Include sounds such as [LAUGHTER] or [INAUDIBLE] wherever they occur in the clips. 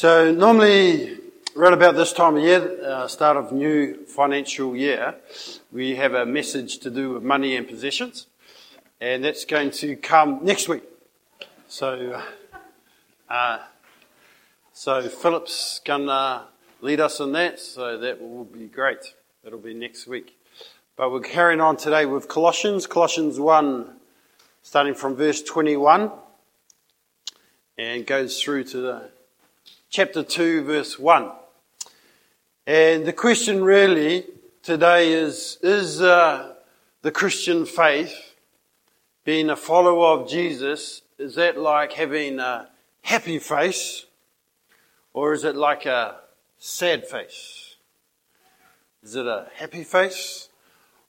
So normally, around about this time of year, uh, start of new financial year, we have a message to do with money and possessions, and that's going to come next week. So, uh, so Philip's gonna lead us in that, so that will be great. That'll be next week. But we're carrying on today with Colossians, Colossians 1, starting from verse 21, and goes through to the chapter 2, verse 1. And the question really today is Is uh, the Christian faith, being a follower of Jesus, is that like having a happy face or is it like a sad face? Is it a happy face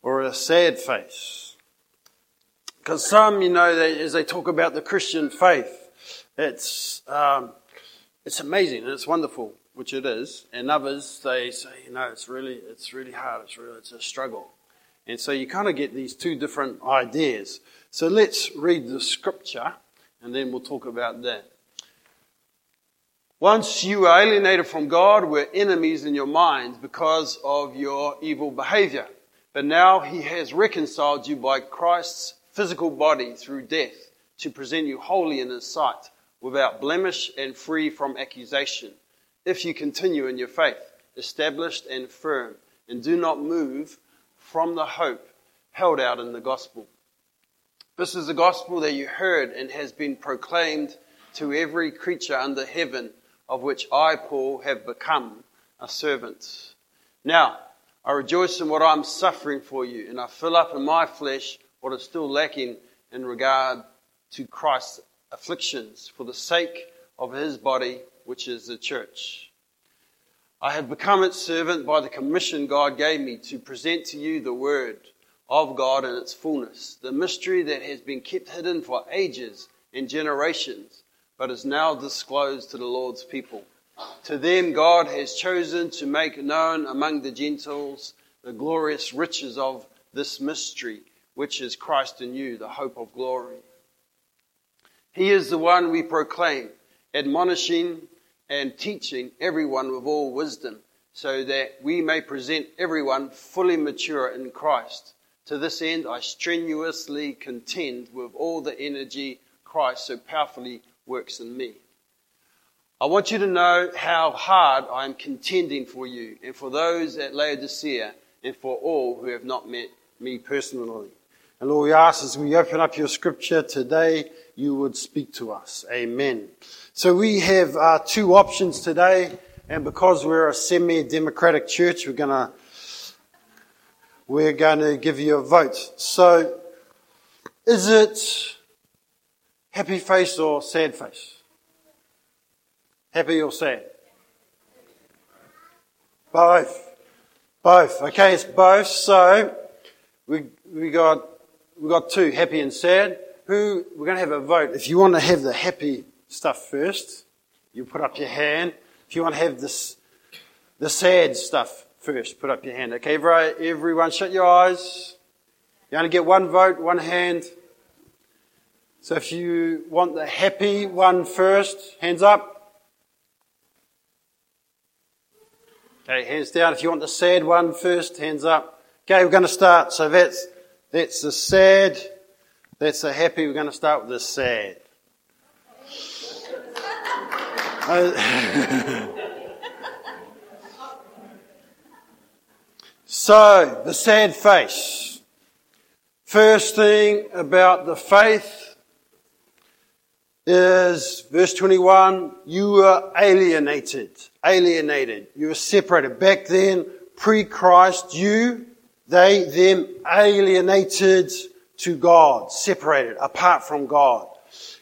or a sad face? Because some, you know, they, as they talk about the Christian faith, it's um, it's amazing and it's wonderful, which it is. And others, they say, you know, it's really, it's really hard. It's really, it's a struggle. And so you kind of get these two different ideas. So let's read the scripture and then we'll talk about that. Once you were alienated from God, were enemies in your minds because of your evil behavior. But now he has reconciled you by Christ's physical body through death to present you holy in his sight without blemish and free from accusation, if you continue in your faith, established and firm, and do not move from the hope held out in the gospel. This is the gospel that you heard and has been proclaimed to every creature under heaven, of which I, Paul, have become a servant. Now, I rejoice in what I'm suffering for you, and I fill up in my flesh what is still lacking in regard to Christ's afflictions for the sake of his body, which is the church. I have become its servant by the commission God gave me to present to you the word of God in its fullness, the mystery that has been kept hidden for ages and generations, but is now disclosed to the Lord's people. To them, God has chosen to make known among the Gentiles the glorious riches of this mystery, which is Christ in you, the hope of glory. He is the one we proclaim, admonishing and teaching everyone with all wisdom, so that we may present everyone fully mature in Christ. To this end, I strenuously contend with all the energy Christ so powerfully works in me. I want you to know how hard I am contending for you and for those at Laodicea and for all who have not met me personally. And Lord, we ask as we open up your scripture today, you would speak to us. Amen. So we have uh, two options today, and because we're a semi-democratic church, we're to we're going to give you a vote. So, is it happy face or sad face? Happy or sad? Both. Both. Okay, it's both. So, we, we got We've got two, happy and sad. Who, we're going to have a vote. If you want to have the happy stuff first, you put up your hand. If you want to have this, the sad stuff first, put up your hand. Okay, everyone shut your eyes. You only get one vote, one hand. So if you want the happy one first, hands up. Okay, hands down. If you want the sad one first, hands up. Okay, we're going to start. So that's that's the sad. That's the happy. We're going to start with the sad. [LAUGHS] so, the sad face. First thing about the faith is verse 21 you were alienated. Alienated. You were separated. Back then, pre Christ, you they, them alienated to God, separated, apart from God.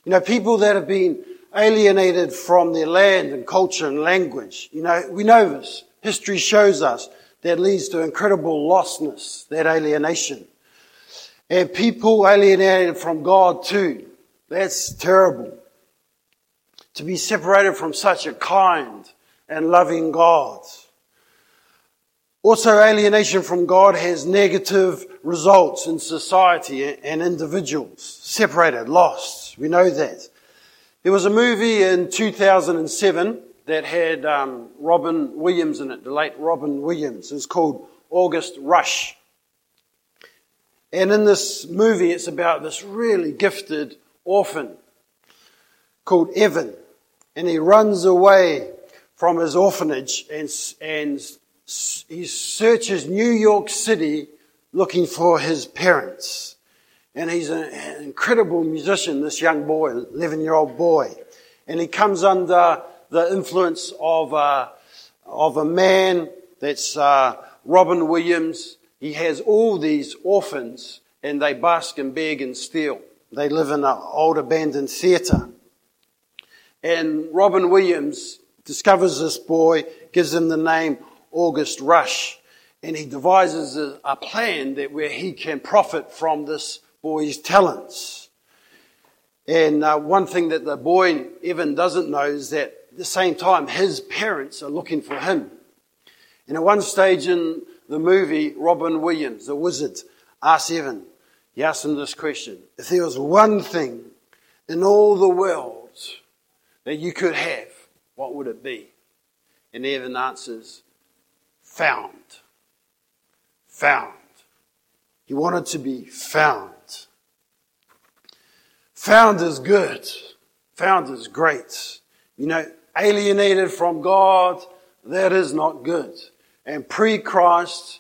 You know, people that have been alienated from their land and culture and language. You know, we know this. History shows us that leads to incredible lostness, that alienation. And people alienated from God too. That's terrible. To be separated from such a kind and loving God. Also, alienation from God has negative results in society and individuals. Separated, lost. We know that. There was a movie in 2007 that had um, Robin Williams in it, the late Robin Williams. It's called August Rush. And in this movie, it's about this really gifted orphan called Evan. And he runs away from his orphanage and, and he searches New York City looking for his parents. And he's an incredible musician, this young boy, 11 year old boy. And he comes under the influence of a, of a man that's uh, Robin Williams. He has all these orphans and they bask and beg and steal. They live in an old abandoned theatre. And Robin Williams discovers this boy, gives him the name August Rush, and he devises a, a plan that where he can profit from this boy's talents. And uh, one thing that the boy Evan doesn't know is that at the same time his parents are looking for him. And at one stage in the movie, Robin Williams, the wizard, asks Evan, he asks him this question If there was one thing in all the world that you could have, what would it be? And Evan answers, Found. Found. He wanted to be found. Found is good. Found is great. You know, alienated from God, that is not good. And pre Christ,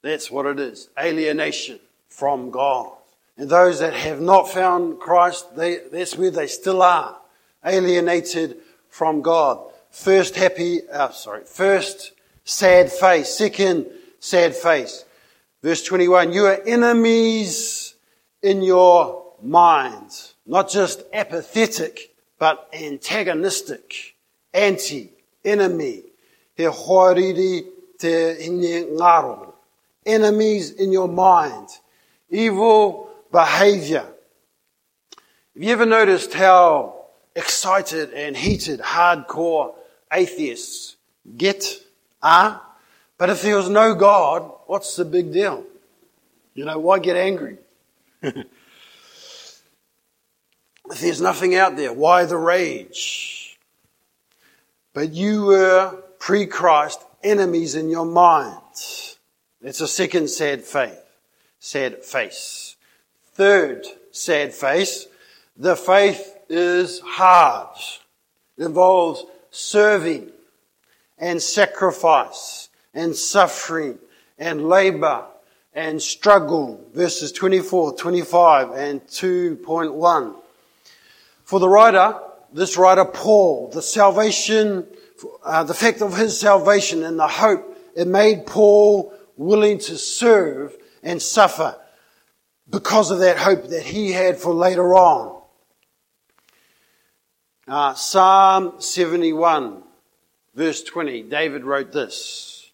that's what it is alienation from God. And those that have not found Christ, they, that's where they still are, alienated from God. First happy, uh, sorry, first sad face, second sad face. Verse 21, you are enemies in your minds, not just apathetic, but antagonistic, anti, enemy. He te ngaro. Enemies in your mind evil behavior. Have you ever noticed how excited and heated hardcore atheists get? Are? But if there was no God, what's the big deal? You know, why get angry? [LAUGHS] if there's nothing out there, why the rage? But you were pre Christ enemies in your mind. It's a second sad faith sad face. Third sad face, the faith is hard. It involves serving and sacrifice and suffering and labor and struggle. Verses 24, 25 and 2.1. For the writer, this writer Paul, the salvation, uh, the fact of his salvation and the hope, it made Paul willing to serve and suffer because of that hope that he had for later on. Uh, Psalm 71, verse 20, David wrote this.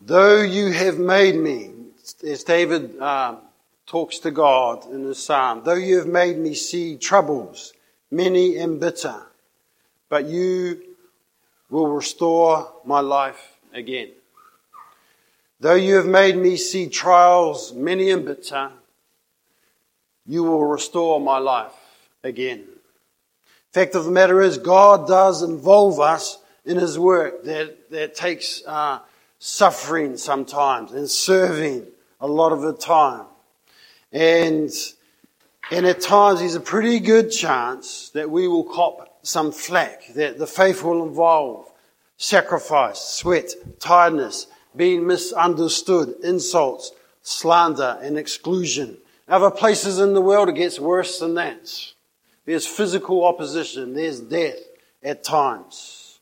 Though you have made me, as David uh, talks to God in the psalm, though you have made me see troubles, many and bitter, but you will restore my life again. Though you have made me see trials many and bitter, you will restore my life again. Fact of the matter is, God does involve us in His work that, that takes uh, suffering sometimes and serving a lot of the time. And, and at times there's a pretty good chance that we will cop some flack, that the faith will involve sacrifice, sweat, tiredness, being misunderstood, insults, slander, and exclusion. Other places in the world it gets worse than that. There's physical opposition, there's death at times.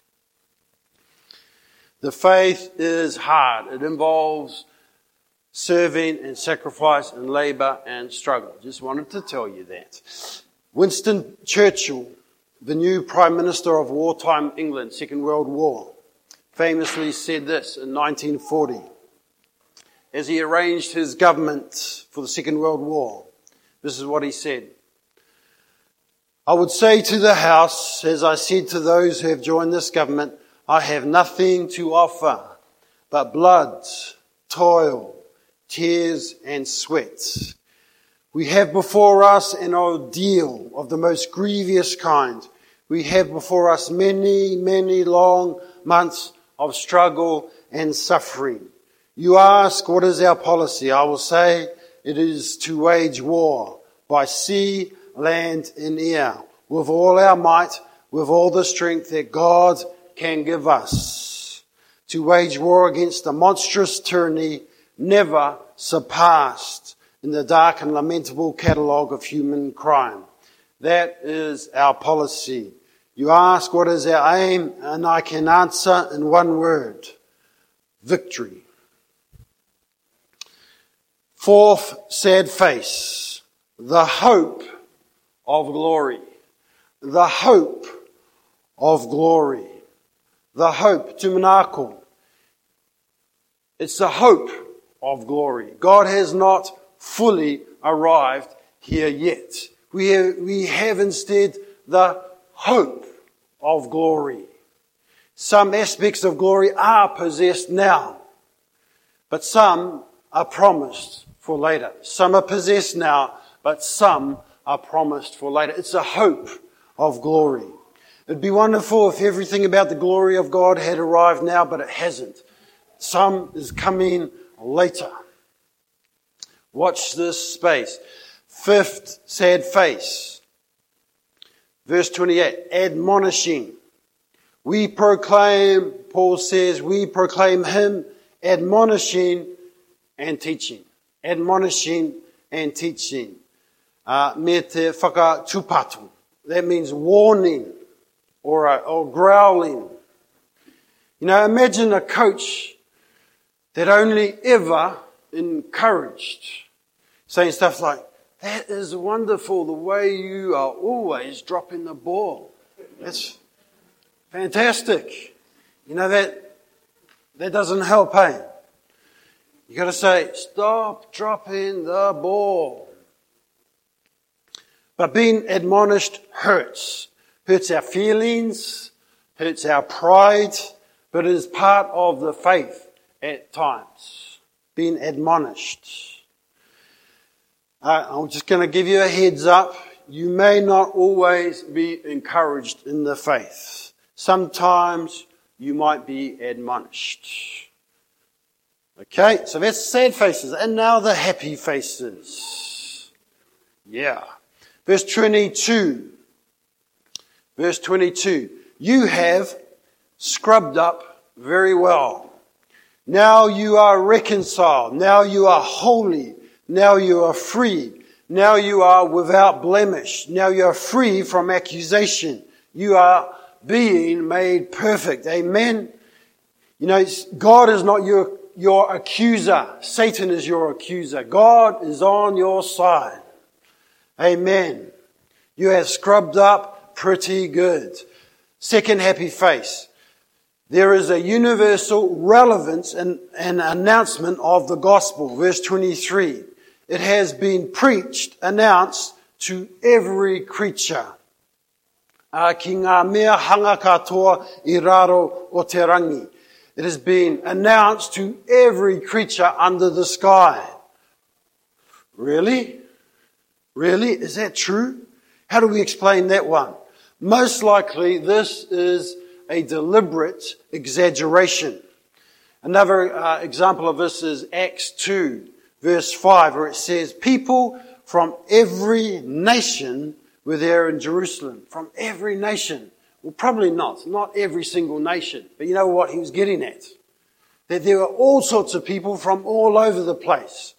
The faith is hard. It involves serving and sacrifice and labor and struggle. Just wanted to tell you that. Winston Churchill, the new Prime Minister of wartime England, Second World War, famously said this in 1940 as he arranged his government for the Second World War. This is what he said. I would say to the House, as I said to those who have joined this government, I have nothing to offer but blood, toil, tears, and sweat. We have before us an ordeal of the most grievous kind We have before us many, many long months of struggle and suffering. You ask, what is our policy? I will say it is to wage war by sea, land, and air with all our might, with all the strength that God can give us. To wage war against the monstrous tyranny never surpassed in the dark and lamentable catalogue of human crime. That is our policy. You ask what is our aim, and I can answer in one word. Victory. Fourth sad face. The hope of glory. The hope of glory. The hope, to tumanako. It's the hope of glory. God has not fully arrived here yet. We have, we have instead the hope of glory. Some aspects of glory are possessed now, but some are promised for later. Some are possessed now, but some are promised for later. It's a hope of glory. It'd be wonderful if everything about the glory of God had arrived now, but it hasn't. Some is coming later. Watch this space. Fifth sad face. Verse 28, admonishing. We proclaim, Paul says, we proclaim him admonishing and teaching admonishing and teaching. Uh, me te. That means warning or, uh, or growling. You know, imagine a coach that only ever encouraged, saying stuff like, that is wonderful the way you are always dropping the ball. That's fantastic. You know, that, that doesn't help, eh? You gotta say, stop dropping the ball. But being admonished hurts. Hurts our feelings, hurts our pride, but it is part of the faith at times. Being admonished. Uh, I'm just going to give you a heads up. You may not always be encouraged in the faith. Sometimes you might be admonished. Okay, so that's sad faces. And now the happy faces. Yeah. Verse 22. Verse 22. You have scrubbed up very well. Now you are reconciled. Now you are holy. Now you are free. Now you are without blemish. Now you are free from accusation. You are being made perfect. Amen. You know, God is not your your accuser. Satan is your accuser. God is on your side. Amen. You have scrubbed up pretty good. Second happy face. There is a universal relevance and an announcement of the gospel. Verse 23. It has been preached, announced to every creature. mea. It has been announced to every creature under the sky. Really? Really? Is that true? How do we explain that one? Most likely, this is a deliberate exaggeration. Another uh, example of this is Acts 2, verse 5, where it says, People from every nation were there in Jerusalem. From every nation. Well, probably not. Not every single nation. But you know what he was getting at? That there were all sorts of people from all over the place.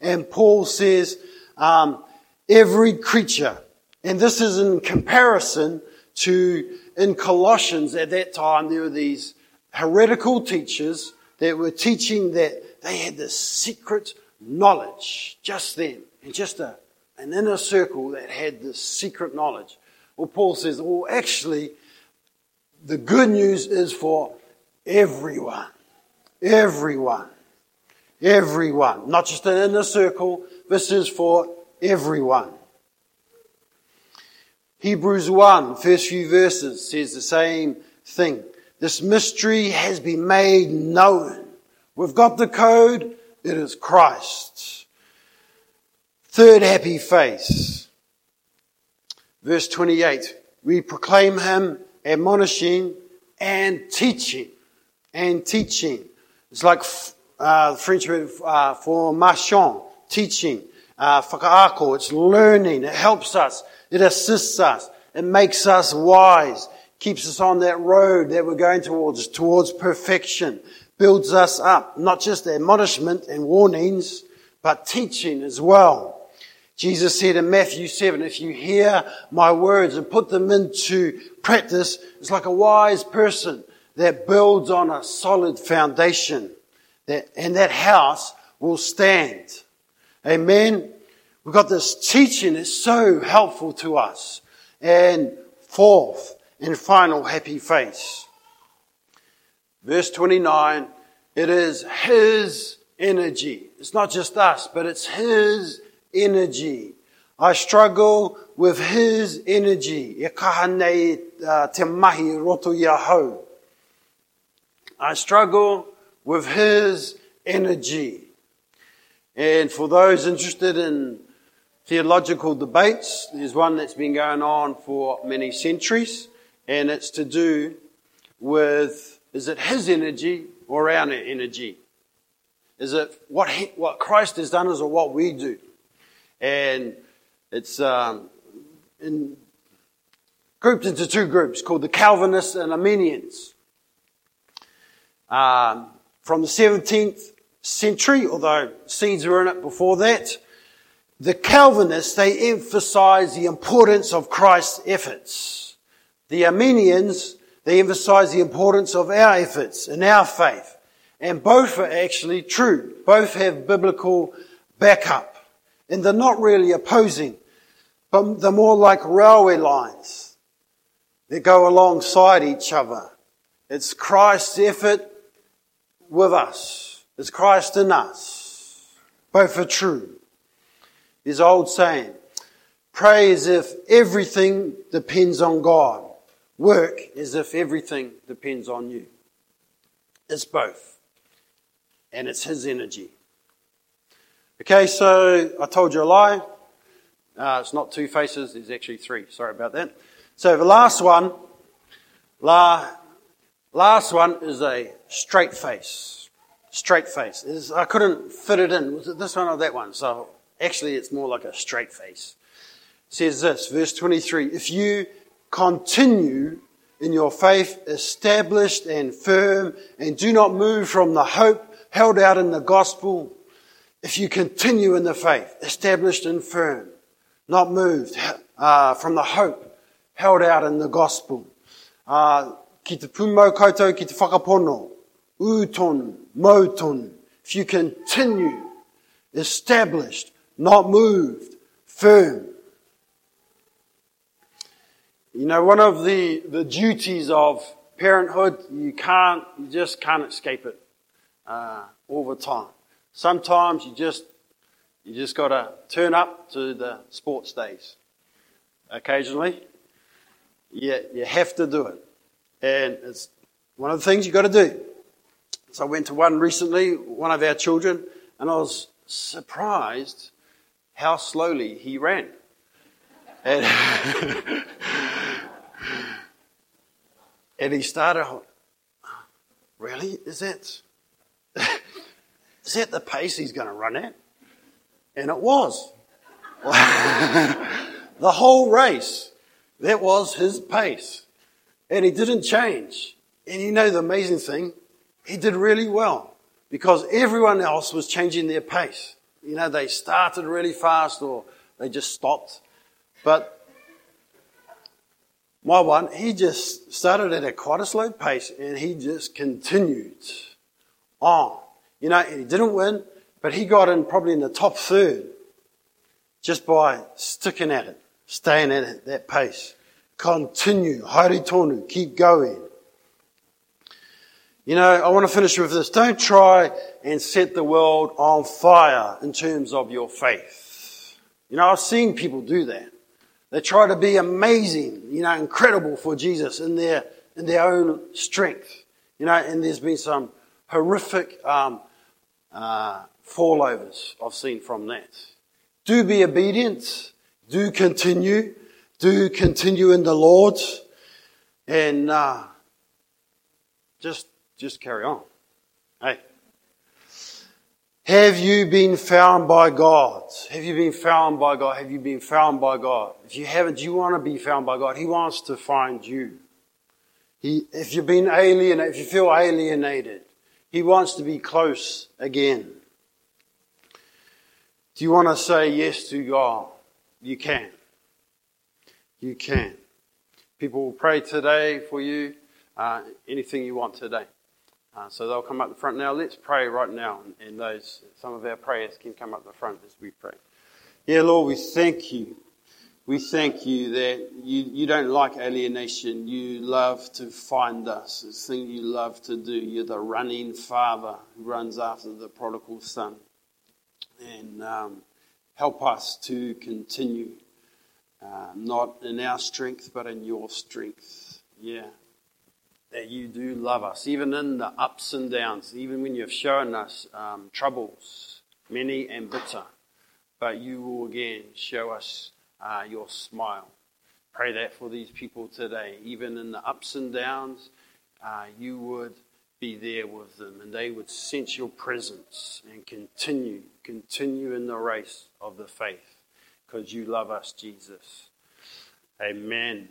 And Paul says, um, every creature. And this is in comparison to, in Colossians at that time, there were these heretical teachers that were teaching that they had this secret knowledge, just them, and just a, an inner circle that had this secret knowledge. Well, Paul says, well, actually, the good news is for everyone. Everyone. Everyone. Not just an inner circle. This is for everyone. Hebrews 1, first few verses says the same thing. This mystery has been made known. We've got the code. It is Christ. Third happy face. Verse 28. we proclaim him, admonishing and teaching. And teaching. It's like uh, the French word uh, for marchand, teaching. Uh, whakaako, it's learning. It helps us. It assists us. It makes us wise. Keeps us on that road that we're going towards, towards perfection. Builds us up. Not just admonishment and warnings, but teaching as well. Jesus said in Matthew 7, if you hear my words and put them into practice, it's like a wise person that builds on a solid foundation. That, and that house will stand. Amen. We've got this teaching that's so helpful to us. And fourth and final happy face. Verse 29, it is His energy. It's not just us, but it's His energy. I struggle with his energy. Uh, I struggle with his energy. And for those interested in theological debates, there's one that's been going on for many centuries, and it's to do with is it his energy or our energy? Is it what, he, what Christ has done, is it what we do? And it's um, in, grouped into two groups called the Calvinists and Arminians. Um, from the 17th century, although seeds were in it before that, the Calvinists, they emphasize the importance of Christ's efforts. The Arminians, they emphasize the importance of our efforts and our faith. And both are actually true. Both have biblical backup and they're not really opposing, but they're more like railway lines that go alongside each other. It's Christ's effort with us. It's Christ in us. Both are true. There's old saying, pray as if everything depends on God. Work as if everything depends on you. It's both. And it's His energy. Okay, so I told you a lie. Uh, it's not two faces, there's actually three. Sorry about that. So the last one, la, last one is a straight face. Straight face. Is, I couldn't fit it in. Was it this one or that one? So actually it's more like a straight face. It says this, verse 23, if you continue in your faith, established and firm, and do not move from the hope held out in the gospel, if you continue in the faith, established and firm, not moved uh, from the hope held out in the gospel, uh, ki te koutou ki te whakapono, uton, moton, if you continue, established, not moved, firm. You know, one of the, the duties of parenthood, you can't, you just can't escape it uh, all the time. Sometimes you just you just got to turn up to the sports days. Occasionally, yeah, you have to do it, and it's one of the things you got to do. So I went to one recently, one of our children, and I was surprised how slowly he ran. And, [LAUGHS] and he started, oh, really? Is that? Is that the pace he's going to run at? And it was. [LAUGHS] the whole race, that was his pace. And he didn't change. And you know the amazing thing? He did really well because everyone else was changing their pace. You know, they started really fast or they just stopped. But my one, he just started at a quite a slow pace and he just continued on. You know, he didn't win, but he got in probably in the top third just by sticking at it, staying at it, that pace. Continue, haere tonu, keep going. You know, I want to finish with this. Don't try and set the world on fire in terms of your faith. You know, I've seen people do that. They try to be amazing, you know, incredible for Jesus in their, in their own strength. You know, and there's been some horrific um, uh, fallovers I've seen from that. Do be obedient. Do continue. do continue in the Lord and uh, just just carry on. Hey. Have you been found by God? Have you been found by God? Have you been found by God? If you haven't, do you want to be found by God? He wants to find you. He, if you've been alienated, if you feel alienated, He wants to be close again. Do you want to say yes to God? You can. You can. People will pray today for you, uh, anything you want today. Uh, so they'll come up the front now. Let's pray right now, and those some of our prayers can come up the front as we pray. Yeah, Lord, we thank you. We thank you that you, you don't like alienation. You love to find us. It's the thing you love to do. You're the running father who runs after the prodigal son. And um, help us to continue, uh, not in our strength, but in your strength. Yeah that you do love us, even in the ups and downs, even when you've shown us um, troubles, many and bitter. But you will again show us uh, your smile. Pray that for these people today, even in the ups and downs, uh, you would be there with them and they would sense your presence and continue, continue in the race of the faith because you love us, Jesus. Amen.